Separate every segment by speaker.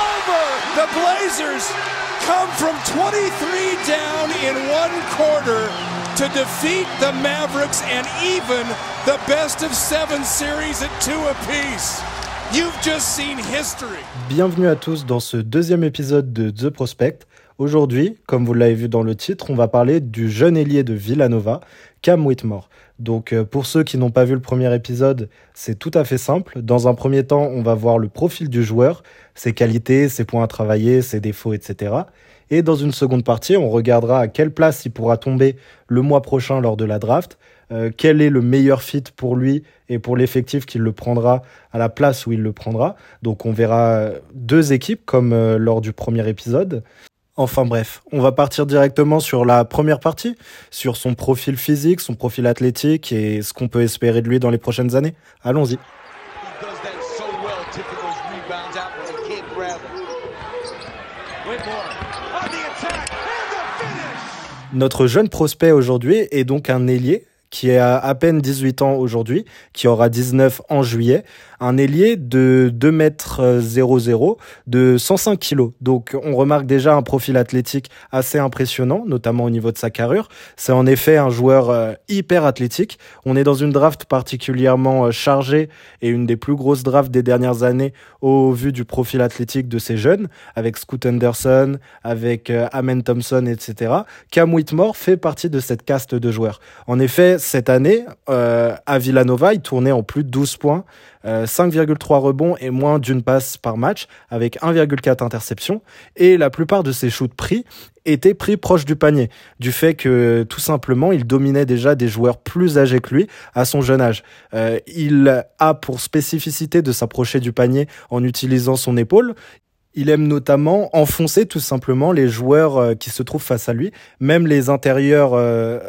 Speaker 1: over. The Blazers come from 23 down in one quarter to defeat the Mavericks and even the best of seven series at two apiece. You've just seen history.
Speaker 2: Bienvenue à tous dans ce deuxième épisode de The Prospect. Aujourd'hui, comme vous l'avez vu dans le titre, on va parler du jeune ailier de Villanova, Cam Whitmore. Donc euh, pour ceux qui n'ont pas vu le premier épisode, c'est tout à fait simple. Dans un premier temps, on va voir le profil du joueur, ses qualités, ses points à travailler, ses défauts, etc. Et dans une seconde partie, on regardera à quelle place il pourra tomber le mois prochain lors de la draft, euh, quel est le meilleur fit pour lui et pour l'effectif qu'il le prendra à la place où il le prendra. Donc on verra euh, deux équipes comme lors du premier épisode. Enfin bref, on va partir directement sur la première partie, sur son profil physique, son profil athlétique et ce qu'on peut espérer de lui dans les prochaines années. Allons-y. Notre jeune prospect aujourd'hui est donc un ailier qui a à peine 18 ans aujourd'hui, qui aura 19 en juillet, un ailier de 2 mètres 00 de 105 kilos. Donc on remarque déjà un profil athlétique assez impressionnant, notamment au niveau de sa carrure. C'est en effet un joueur euh, hyper athlétique. On est dans une draft particulièrement euh, chargée et une des plus grosses drafts des dernières années au vu du profil athlétique de ces jeunes, avec Scoot Anderson, avec euh, Amen Thompson, etc. Cam Whitmore fait partie de cette caste de joueurs. En effet, cette année, à Villanova, il tournait en plus de 12 points. 5,3 euh, rebonds et moins d'une passe par match avec 1,4 interceptions. Et la plupart de ses shoots pris étaient pris proche du panier, du fait que tout simplement il dominait déjà des joueurs plus âgés que lui à son jeune âge. Euh, il a pour spécificité de s'approcher du panier en utilisant son épaule. Il aime notamment enfoncer tout simplement les joueurs euh, qui se trouvent face à lui, même les intérieurs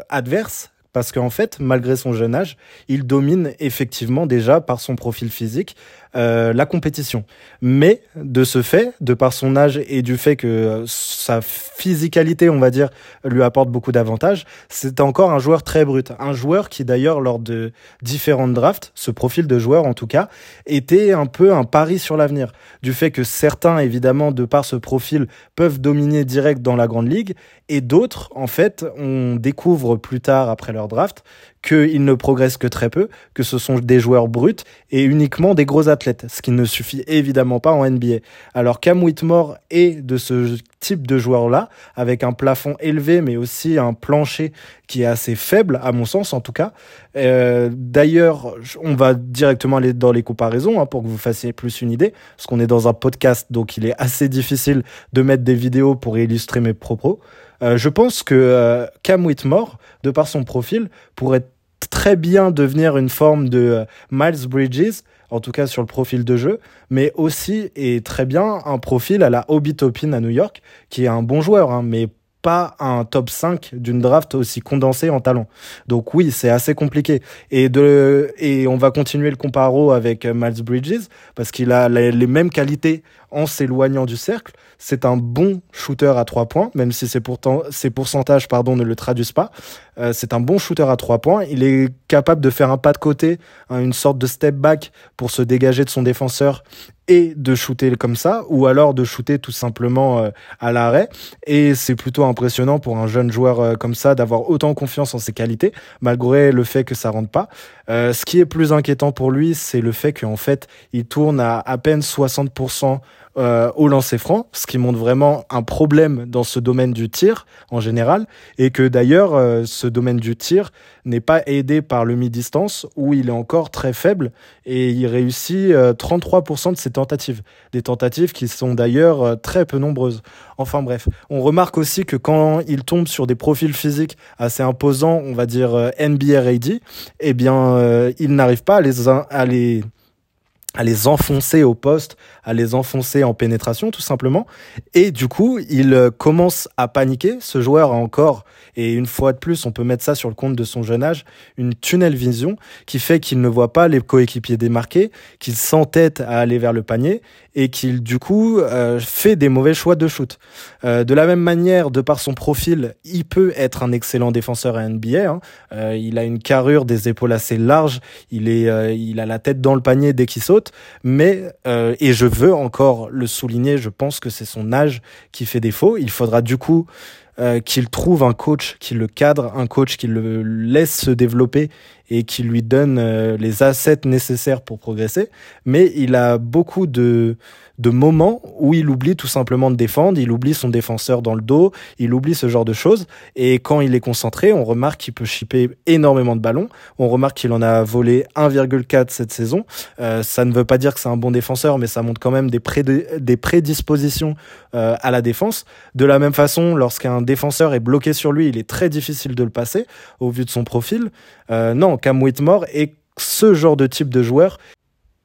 Speaker 2: adverses, parce qu'en fait, malgré son jeune âge, il domine effectivement déjà par son profil physique euh, la compétition. Mais de ce fait, de par son âge et du fait que sa physicalité, on va dire, lui apporte beaucoup d'avantages, c'est encore un joueur très brut. Un joueur qui d'ailleurs, lors de différentes drafts, ce profil de joueur en tout cas, était un peu un pari sur l'avenir. Du fait que certains, évidemment, de par ce profil, peuvent dominer direct dans la grande ligue, et d'autres, en fait, on découvre plus tard après leur draft qu'ils ne progressent que très peu, que ce sont des joueurs bruts et uniquement des gros athlètes, ce qui ne suffit évidemment pas en NBA. Alors Cam Whitmore est de ce type de joueur-là, avec un plafond élevé, mais aussi un plancher qui est assez faible, à mon sens en tout cas. Euh, D'ailleurs, on va directement aller dans les comparaisons hein, pour que vous fassiez plus une idée, parce qu'on est dans un podcast, donc il est assez difficile de mettre des vidéos pour illustrer mes propos. Euh, je pense que euh, Cam Whitmore, de par son profil, pourrait très bien devenir une forme de euh, Miles Bridges, en tout cas sur le profil de jeu, mais aussi et très bien un profil à la Obi Topin à New York, qui est un bon joueur, hein, mais pas un top 5 d'une draft aussi condensée en talent. Donc oui, c'est assez compliqué. Et de et on va continuer le comparo avec euh, Miles Bridges parce qu'il a les mêmes qualités en s'éloignant du cercle. C'est un bon shooter à trois points, même si c'est pourtant ses pourcentages pardon ne le traduisent pas. Euh, c'est un bon shooter à trois points. Il est capable de faire un pas de côté, hein, une sorte de step back pour se dégager de son défenseur et de shooter comme ça, ou alors de shooter tout simplement euh, à l'arrêt. Et c'est plutôt impressionnant pour un jeune joueur euh, comme ça d'avoir autant confiance en ses qualités, malgré le fait que ça rentre pas. Euh, ce qui est plus inquiétant pour lui, c'est le fait qu'en fait, il tourne à à peine 60% euh, au lancer franc, ce qui montre vraiment un problème dans ce domaine du tir en général, et que d'ailleurs euh, ce domaine du tir n'est pas aidé par le mi-distance où il est encore très faible et il réussit 33% euh, de ses tentatives, des tentatives qui sont d'ailleurs très peu nombreuses. Enfin bref, on remarque aussi que quand il tombe sur des profils physiques assez imposants, on va dire NBA ready, eh bien il n'arrive pas à les, à les à les enfoncer au poste, à les enfoncer en pénétration tout simplement. Et du coup, il euh, commence à paniquer. Ce joueur a encore, et une fois de plus, on peut mettre ça sur le compte de son jeune âge, une tunnel vision qui fait qu'il ne voit pas les coéquipiers démarqués, qu'il s'entête à aller vers le panier et qu'il du coup euh, fait des mauvais choix de shoot. Euh, de la même manière, de par son profil, il peut être un excellent défenseur à NBA. Hein. il a une carrure, des épaules assez larges. Il est, il a la tête dans le panier dès qu'il saute mais euh, et je veux encore le souligner, je pense que c'est son âge qui fait défaut. Il faudra du coup euh, qu'il trouve un coach qui le cadre, un coach qui le laisse se développer et qui lui donne euh, les assets nécessaires pour progresser. Mais il a beaucoup de, de moments où il oublie tout simplement de défendre, il oublie son défenseur dans le dos, il oublie ce genre de choses. Et quand il est concentré, on remarque qu'il peut chipper énormément de ballons. On remarque qu'il en a volé 1,4 cette saison. Euh, ça ne veut pas dire que c'est un bon défenseur, mais ça montre quand même des, prédispositions euh, à la défense. De la même façon, lorsqu'un défenseur est bloqué sur lui, il est très difficile de le passer au vu de son profil. Euh, non, Cam Whitmore est ce genre de type de joueur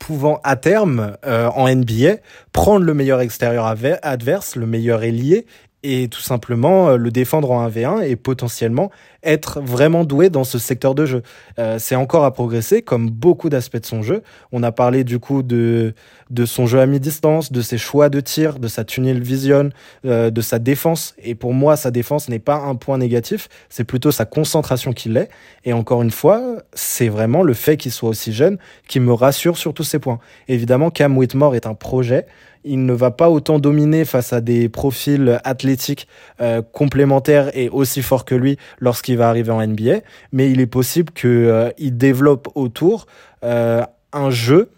Speaker 2: pouvant à terme euh, en NBA prendre le meilleur extérieur adverse, le meilleur ailier et tout simplement euh, le défendre en 1v1 et potentiellement être vraiment doué dans ce secteur de jeu. Euh, c'est encore à progresser comme beaucoup d'aspects de son jeu. On a parlé du coup de, de son jeu à mi-distance, de ses choix de tir, de sa tunnel vision, euh, de sa défense. Et pour moi, sa défense n'est pas un point négatif, c'est plutôt sa concentration qui l'est. Et encore une fois, c'est vraiment le fait qu'il soit aussi jeune qui me rassure sur tous ces points. Évidemment, Cam Whitmore est un projet il ne va pas autant dominer face à des profils athlétiques euh, complémentaires et aussi forts que lui lorsqu'il va arriver en NBA, mais il est possible qu'il euh, développe autour euh, un jeu,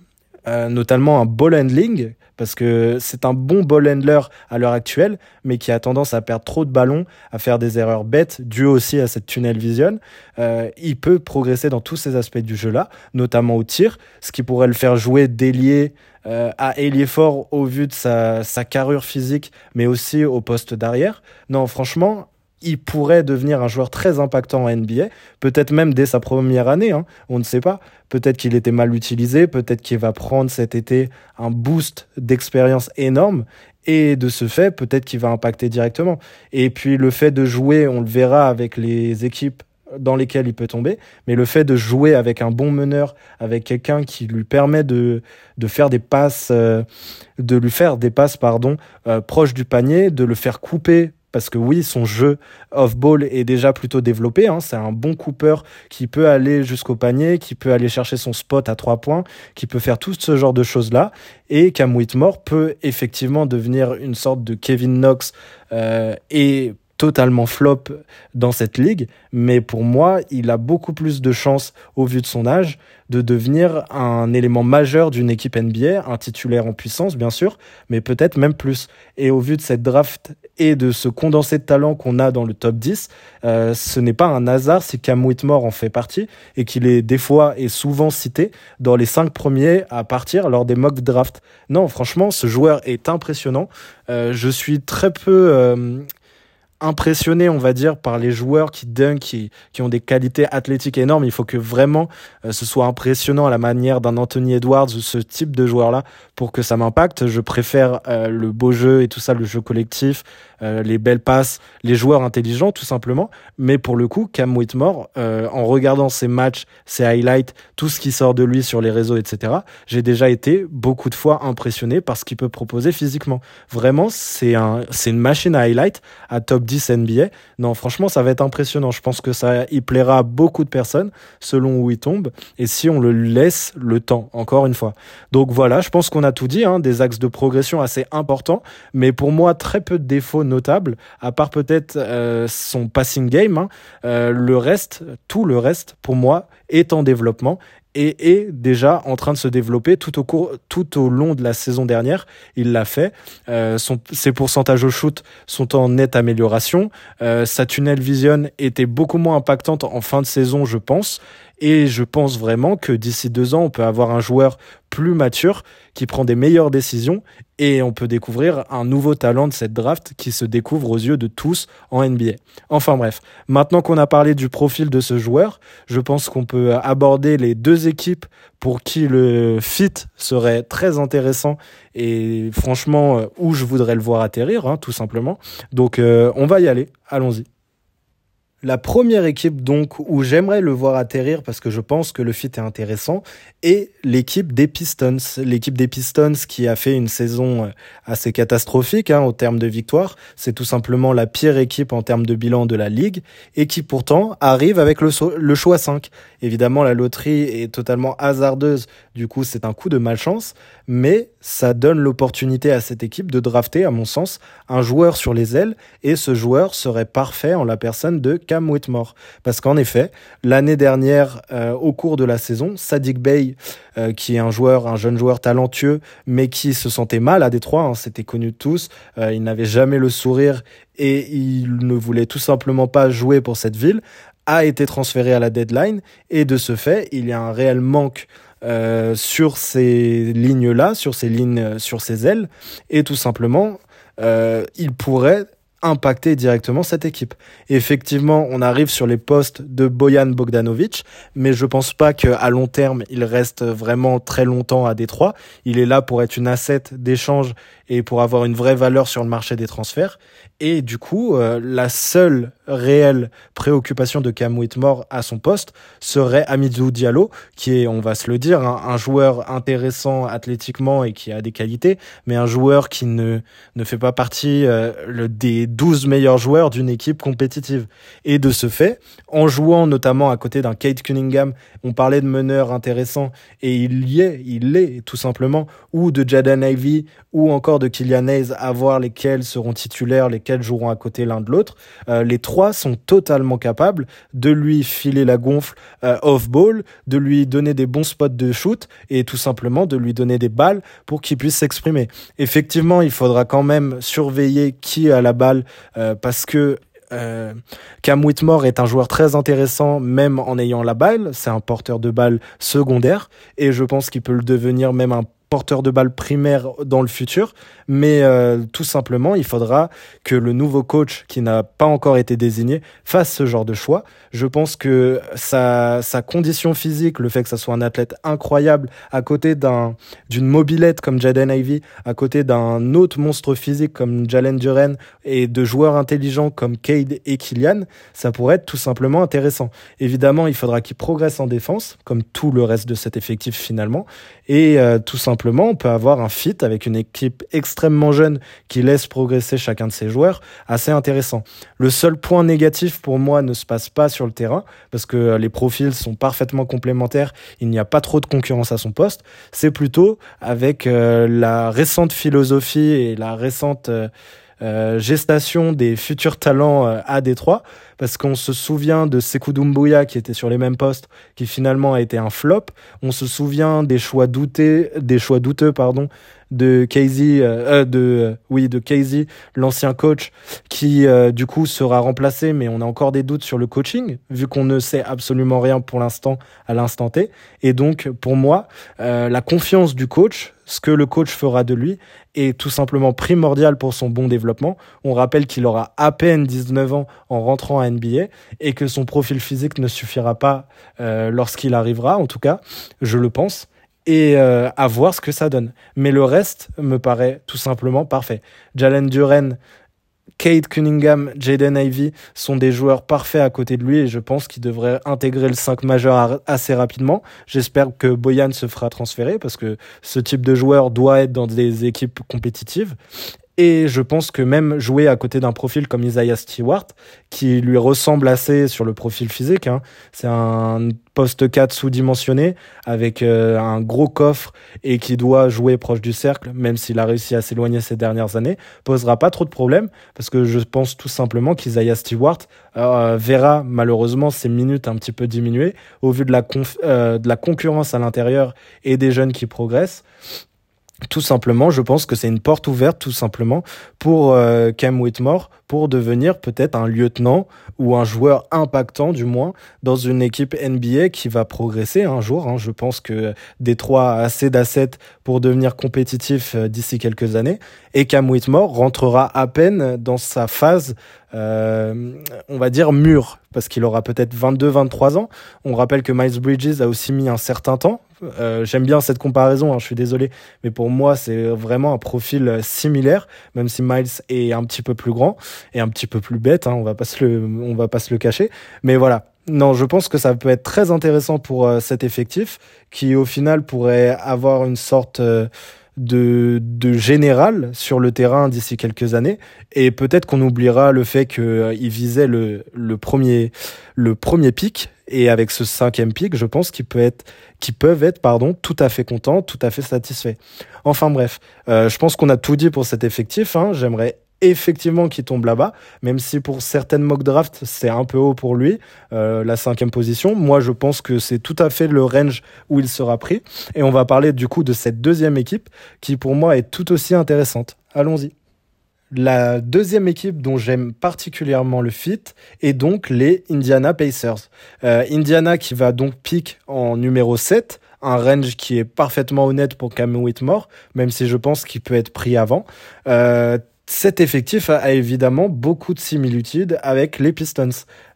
Speaker 2: notamment un ball handling, parce que c'est un bon ball handler à l'heure actuelle, mais qui a tendance à perdre trop de ballons, à faire des erreurs bêtes, dues aussi à cette tunnel vision. il peut progresser dans tous ces aspects du jeu-là, notamment au tir, ce qui pourrait le faire jouer délié euh, à ailier fort au vu de sa, sa carrure physique, mais aussi au poste d'arrière. Non, franchement, il pourrait devenir un joueur très impactant en NBA, peut-être même dès sa première année, hein, on ne sait pas. Peut-être qu'il était mal utilisé, peut-être qu'il va prendre cet été un boost d'expérience énorme, et de ce fait, peut-être qu'il va impacter directement. Et puis le fait de jouer, on le verra avec les équipes dans lesquels il peut tomber, mais le fait de jouer avec un bon meneur, avec quelqu'un qui lui permet de, de faire des passes, euh, de lui faire des passes, pardon, euh, proches du panier, de le faire couper parce que oui, son jeu off-ball est déjà plutôt développé. Hein. C'est un bon coupeur qui peut aller jusqu'au panier, qui peut aller chercher son spot à trois points, qui peut faire tout ce genre de choses-là. Et Cam Whitmore peut effectivement devenir une sorte de Kevin Knox euh, et totalement flop dans cette ligue, mais pour moi, il a beaucoup plus de chances, au vu de son âge, de devenir un élément majeur d'une équipe NBA, un titulaire en puissance, bien sûr, mais peut-être même plus. Et au vu de cette draft et de ce condensé de talent qu'on a dans le top 10, euh, ce n'est pas un hasard si Cam Whitmore en fait partie et qu'il est des fois et souvent cité dans les cinq premiers à partir lors des mock drafts. Non, franchement, ce joueur est impressionnant. Euh, je suis très peu euh, impressionné, on va dire, par les joueurs qui dunk, qui, qui ont des qualités athlétiques énormes. Il faut que vraiment ce soit impressionnant à la manière d'un Anthony Edwards ou ce type de joueur-là pour que ça m'impacte. Je préfère le beau jeu et tout ça, le jeu collectif, euh, les belles passes, les joueurs intelligents, tout simplement. Mais pour le coup, Cam Whitmore, en regardant ses matchs, ses highlights, tout ce qui sort de lui sur les réseaux, etc., j'ai déjà été beaucoup de fois impressionné par ce qu'il peut proposer physiquement. Vraiment, c'est un, c'est une machine à highlight à top 10 NBA. Non, franchement, ça va être impressionnant. Je pense que ça y plaira à beaucoup de personnes selon où il tombe et si on le laisse le temps, encore une fois. Donc voilà, je pense qu'on a tout dit, hein, des axes de progression assez importants, mais pour moi, très peu de défauts notables, à part peut-être euh, son passing game. Hein. Euh, le reste, tout le reste, pour moi, est en développement et est déjà en train de se développer tout au cours, tout au long de la saison dernière. Il l'a fait. Euh, son, ses pourcentages au shoot sont en nette amélioration. Sa tunnel vision était beaucoup moins impactante en fin de saison, je pense. Et je pense vraiment que d'ici deux ans, on peut avoir un joueur plus mature qui prend des meilleures décisions et on peut découvrir un nouveau talent de cette draft qui se découvre aux yeux de tous en NBA. Enfin bref, maintenant qu'on a parlé du profil de ce joueur, je pense qu'on peut aborder les deux équipes pour qui le fit serait très intéressant et franchement où je voudrais le voir atterrir, hein, tout simplement. Donc euh, on va y aller, allons-y. La première équipe donc où j'aimerais le voir atterrir parce que je pense que le fit est intéressant est l'équipe des Pistons. L'équipe des Pistons qui a fait une saison euh, assez catastrophique hein, en termes de victoire. C'est tout simplement la pire équipe en termes de bilan de la ligue et qui pourtant arrive avec le, le choix 5. Évidemment la loterie est totalement hasardeuse Du coup, c'est un coup de malchance, mais ça donne l'opportunité à cette équipe de drafter, à mon sens, un joueur sur les ailes, et ce joueur serait parfait en la personne de Cam Whitmore. Parce qu'en effet, l'année dernière, euh, au cours de la saison, Sadiq Bey, euh, qui est un joueur, un jeune joueur talentueux, mais qui se sentait mal à Détroit, hein, c'était connu de tous, euh, il n'avait jamais le sourire et il ne voulait tout simplement pas jouer pour cette ville, a été transféré à la deadline, et de ce fait, il y a un réel manque sur ces lignes-là, sur ces lignes, sur ces ailes, et tout simplement, il pourrait impacter directement cette équipe. effectivement, on arrive sur les postes de Boyan Bogdanovic, mais je pense pas qu'à long terme, il reste vraiment très longtemps à Détroit. Il est là pour être une asset d'échange et pour avoir une vraie valeur sur le marché des transferts. Et du coup, euh, la seule réelle préoccupation de Cam Whitmore à son poste serait Amidou Diallo, qui est, on va se le dire, un, joueur intéressant athlétiquement et qui a des qualités, mais un joueur qui ne, ne fait pas partie euh, le, des 12 meilleurs joueurs d'une équipe compétitive. Et de ce fait, en jouant notamment à côté d'un Kate Cunningham, on parlait de meneur intéressant, et il y est, il l'est tout simplement, ou de Jaden Ivy, ou encore de Kylian Hayes, à voir lesquels seront titulaires, lesquels joueront à côté l'un de l'autre. Euh, les trois sont totalement capables de lui filer la gonfle euh, off-ball, de lui donner des bons spots de shoot et tout simplement de lui donner des balles pour qu'il puisse s'exprimer. Effectivement, il faudra quand même surveiller qui a la balle euh, parce que euh, Cam Whitmore est un joueur très intéressant même en ayant la balle. C'est un porteur de balle secondaire et je pense qu'il peut le devenir même un porteur de balle primaire dans le futur, mais euh, tout simplement, il faudra que le nouveau coach qui n'a pas encore été désigné fasse ce genre de choix. Je pense que sa, condition physique, le fait que ça soit un athlète incroyable, à côté d'un d'une mobilette comme Jaden Ivy, à côté d'un autre monstre physique comme Jalen Duren et de joueurs intelligents comme Cade et Kylian, ça pourrait être tout simplement intéressant. Évidemment, il faudra qu'il progresse en défense, comme tout le reste de cet effectif finalement, et euh, tout simplement on peut avoir un fit avec une équipe extrêmement jeune qui laisse progresser chacun de ses joueurs, assez intéressant. Le seul point négatif pour moi ne se passe pas sur le terrain, parce que les profils sont parfaitement complémentaires, il n'y a pas trop de concurrence à son poste, c'est plutôt avec euh, la récente philosophie et la récente... Euh, euh, gestation des futurs talents euh, à Détroit, parce qu'on se souvient de Sekou Doumbouya qui était sur les mêmes postes, qui finalement a été un flop. On se souvient des choix doutés, des choix douteux, pardon, de Casey, euh, de oui, de Casey, l'ancien coach, qui du coup sera remplacé, mais on a encore des doutes sur le coaching, vu qu'on ne sait absolument rien pour l'instant à l'instant T. Et donc, pour moi, la confiance du coach ce que le coach fera de lui est tout simplement primordial pour son bon développement. On rappelle qu'il aura à peine 19 ans en rentrant à NBA et que son profil physique ne suffira pas euh, lorsqu'il arrivera, en tout cas, je le pense et euh, à voir ce que ça donne. Mais le reste me paraît tout simplement parfait. Jalen Duren Kate Cunningham, Jaden Ivy sont des joueurs parfaits à côté de lui et je pense qu'il devrait intégrer le 5 majeur assez rapidement. J'espère que Boyan se fera transférer parce que ce type de joueur doit être dans des équipes compétitives. Et je pense que même jouer à côté d'un profil comme Isaiah Stewart, qui lui ressemble assez sur le profil physique, hein, c'est un poste 4 sous-dimensionné avec euh, un gros coffre et qui doit jouer proche du cercle, même s'il a réussi à s'éloigner ces dernières années, posera pas trop de problèmes parce que je pense tout simplement qu'Isaiah Stewart euh, verra malheureusement ses minutes un petit peu diminuer au vu de la, euh, de la concurrence à l'intérieur et des jeunes qui progressent tout simplement, je pense que c'est une porte ouverte, tout simplement, pour euh, Cam Whitmore, pour devenir peut-être un lieutenant ou un joueur impactant, du moins, dans une équipe NBA qui va progresser un jour. Hein. Je pense que Détroit a assez d'assets pour devenir compétitif euh, d'ici quelques années. Et Cam Whitmore rentrera à peine dans sa phase, euh, on va dire, mûre, parce qu'il aura peut-être 22-23 ans. On rappelle que Miles Bridges a aussi mis un certain temps euh, j'aime bien cette comparaison, hein, je suis désolé, mais pour moi c'est vraiment un profil euh, similaire, même si Miles est un petit peu plus grand et un petit peu plus bête, hein, on va pas se le, on va pas se le cacher. Mais voilà, non, je pense que ça peut être très intéressant pour euh, cet effectif qui au final pourrait avoir une sorte de, de général sur le terrain d'ici quelques années. Et peut-être qu'on oubliera le fait qu'il visait le, le premier, le premier pic. Et avec ce cinquième pic, je pense qu'ils peuvent être, qu'ils peuvent être, pardon, tout à fait contents, tout à fait satisfaits. Enfin bref, euh, je pense qu'on a tout dit pour cet effectif. Hein. J'aimerais effectivement qu'il tombe là-bas, même si pour certaines mock drafts c'est un peu haut pour lui, euh, la cinquième position. Moi je pense que c'est tout à fait le range où il sera pris. Et on va parler du coup de cette deuxième équipe qui pour moi est tout aussi intéressante. Allons-y. La deuxième équipe dont j'aime particulièrement le fit est donc les Indiana Pacers. Euh, Indiana qui va donc pick en numéro 7, un range qui est parfaitement honnête pour Cam Whitmore, même si je pense qu'il peut être pris avant. Euh, cet effectif a, évidemment beaucoup de similitudes avec les Pistons.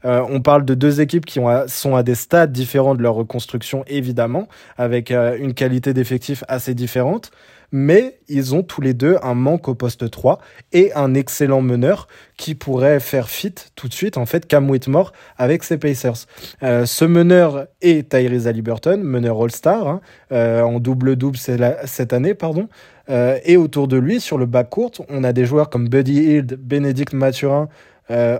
Speaker 2: Euh, on parle de deux équipes qui ont sont à des stades différents de leur reconstruction, évidemment, avec euh, une qualité d'effectif assez différente mais ils ont tous les deux un manque au poste 3 et un excellent meneur qui pourrait faire fit tout de suite, en fait, Cam Whitmore avec ses Pacers. Euh, ce meneur est Tyrese Halliburton, meneur All-Star, hein, euh, en double-double cette année, pardon. Euh, et autour de lui, sur le bas court, on a des joueurs comme Buddy Hield, Bénédicte Mathurin,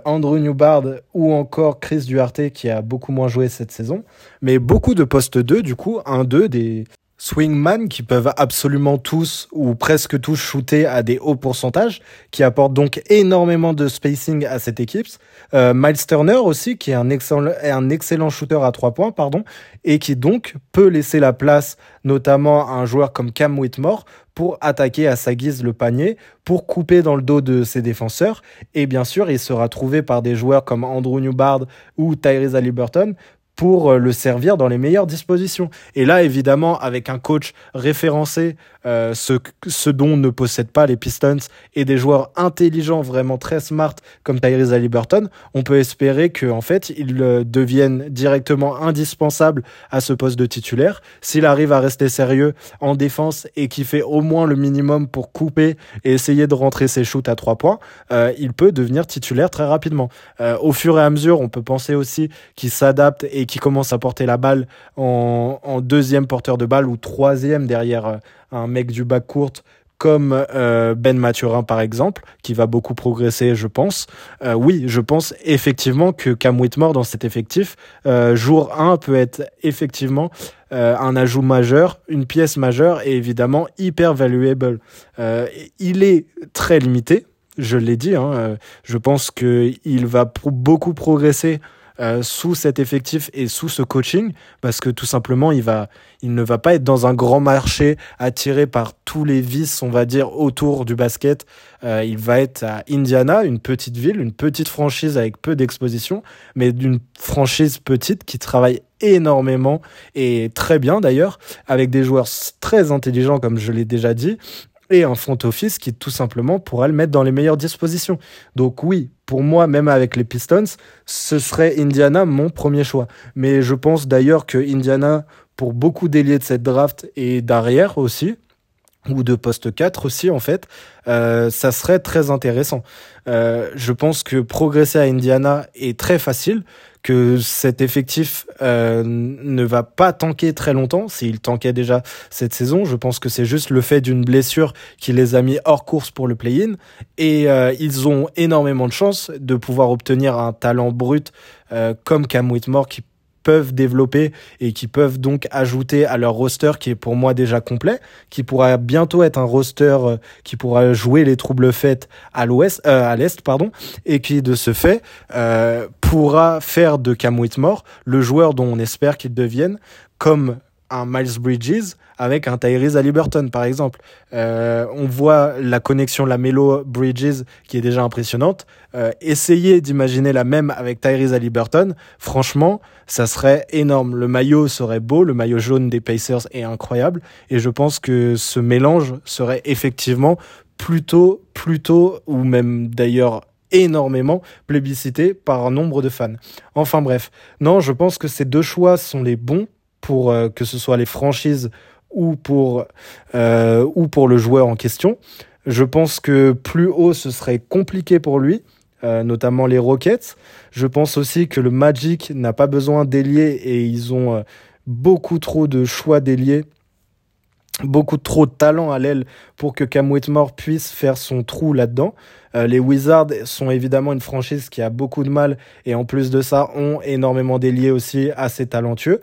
Speaker 2: Andrew Newbard ou encore Chris Duarte qui a beaucoup moins joué cette saison. Mais beaucoup de postes 2, du coup, un 2 des, swingman qui peuvent absolument tous ou presque tous shooter à des hauts pourcentages, qui apportent donc énormément de spacing à cette équipe. Euh, Miles Turner aussi, qui est un excellent, un excellent shooter à trois points, pardon, et qui donc peut laisser la place notamment à un joueur comme Cam Whitmore pour attaquer à sa guise le panier, pour couper dans le dos de ses défenseurs. Et bien sûr, il sera trouvé par des joueurs comme Andrew Newbard ou Tyrese Halliburton pour euh, le servir dans les meilleures dispositions. Et là, évidemment, avec un coach référencé, euh, ce, ce dont ne possèdent pas les Pistons, et des joueurs intelligents, vraiment très smart, comme Tyrese Halliburton, on peut espérer que en fait, ils euh, deviennent directement indispensables à ce poste de titulaire. S'il arrive à rester sérieux en défense et qu'il fait au moins le minimum pour couper et essayer de rentrer ses shoots à trois points, euh, il peut devenir titulaire très rapidement. Au fur et à mesure, on peut penser aussi qu'il s'adapte et qui commence à porter la balle en, deuxième porteur de balle ou troisième derrière euh, un mec du bac courte comme euh, Ben Mathurin par exemple, qui va beaucoup progresser, je pense. Euh, oui, je pense effectivement que Cam Whitmore dans cet effectif, jour 1 peut être effectivement un ajout majeur, une pièce majeure et évidemment hyper valuable. Il est très limité, je l'ai dit. Hein, je pense qu'il va beaucoup progresser euh, sous cet effectif et sous ce coaching parce que tout simplement il va il ne va pas être dans un grand marché attiré par tous les vices on va dire autour du basket. Euh, il va être à Indiana une petite ville une petite franchise avec peu d'exposition mais d'une franchise petite qui travaille énormément et très bien d'ailleurs avec des joueurs très intelligents comme je l'ai déjà dit et un front office qui tout simplement pourra le mettre dans les meilleures dispositions. Donc oui, pour moi, même avec les Pistons, ce serait Indiana mon premier choix. Mais je pense d'ailleurs que Indiana, pour beaucoup d'ailiers de cette draft et d'arrière aussi, ou de poste 4 aussi en fait, euh, ça serait très intéressant. Euh, je pense que progresser à Indiana est très facile, que cet effectif euh, ne va pas tanker très longtemps, s'il tankait déjà cette saison. Je pense que c'est juste le fait d'une blessure qui les a mis hors course pour le play-in. Et euh, ils ont énormément de chance de pouvoir obtenir un talent brut euh, comme Cam Whitmore qui peuvent développer et qui peuvent donc ajouter à leur roster qui est pour moi déjà complet, qui pourra bientôt être un roster euh, qui pourra jouer les troubles faits à l'ouest, euh, à l'est pardon, et qui de ce fait euh, pourra faire de Cam Whitmore le joueur dont on espère qu'il devienne comme un Miles Bridges avec un Tyrese Halliburton par exemple. Euh, on voit la connexion la Melo Bridges qui est déjà impressionnante. Euh, essayez d'imaginer la même avec Tyrese Halliburton. Franchement, ça serait énorme. Le maillot serait beau, le maillot jaune des Pacers est incroyable et je pense que ce mélange serait effectivement plutôt plutôt ou même d'ailleurs énormément plébiscité par un nombre de fans. Enfin bref, non, je pense que ces deux choix sont les bons pour euh, que ce soit les franchises ou pour, euh, ou pour le joueur en question. Je pense que plus haut, ce serait compliqué pour lui, euh, notamment les Rockets. Je pense aussi que le Magic n'a pas besoin d'ailier et ils ont beaucoup trop de choix d'ailier beaucoup trop de talent à l'aile pour que Cam Whitmore puisse faire son trou là-dedans. Les Wizards sont évidemment une franchise qui a beaucoup de mal et en plus de ça ont énormément délié aussi assez talentueux.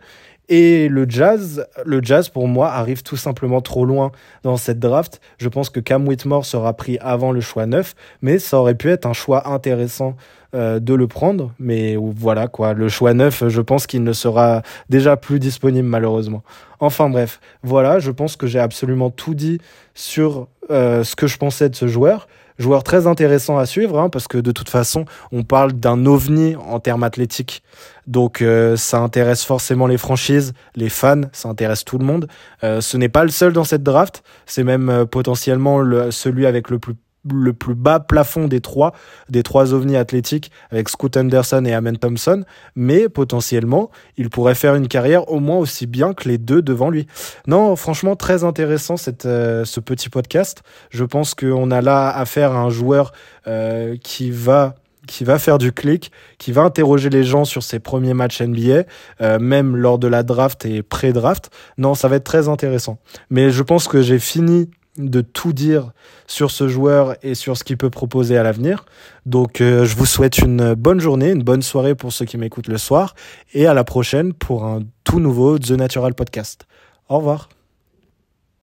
Speaker 2: Et le Jazz, le Jazz pour moi arrive tout simplement trop loin dans cette draft. Je pense que Cam Whitmore sera pris avant le choix 9, mais ça aurait pu être un choix intéressant euh, de le prendre. Mais voilà quoi, le choix 9, je pense qu'il ne sera déjà plus disponible malheureusement. Enfin bref, voilà, je pense que j'ai absolument tout dit sur euh, ce que je pensais de ce joueur. Joueur très intéressant à suivre, hein, parce que de toute façon, on parle d'un ovni en termes athlétiques. Donc euh, ça intéresse forcément les franchises, les fans, ça intéresse tout le monde. Euh, ce n'est pas le seul dans cette draft, c'est même euh, potentiellement le, celui avec le plus le plus bas plafond des trois, des trois ovnis athlétiques avec Scoot Anderson et Amen Thompson, mais potentiellement, il pourrait faire une carrière au moins aussi bien que les deux devant lui. Non, franchement, très intéressant cette, euh, ce petit podcast. Je pense qu'on a là affaire à un joueur euh, qui va qui va faire du clic, qui va interroger les gens sur ses premiers matchs NBA, euh, même lors de la draft et pré-draft. Non, ça va être très intéressant. Mais je pense que j'ai fini de tout dire sur ce joueur et sur ce qu'il peut proposer à l'avenir. Donc euh, je vous souhaite une bonne journée, une bonne soirée pour ceux qui m'écoutent le soir et à la prochaine pour un tout nouveau The Natural Podcast. Au revoir.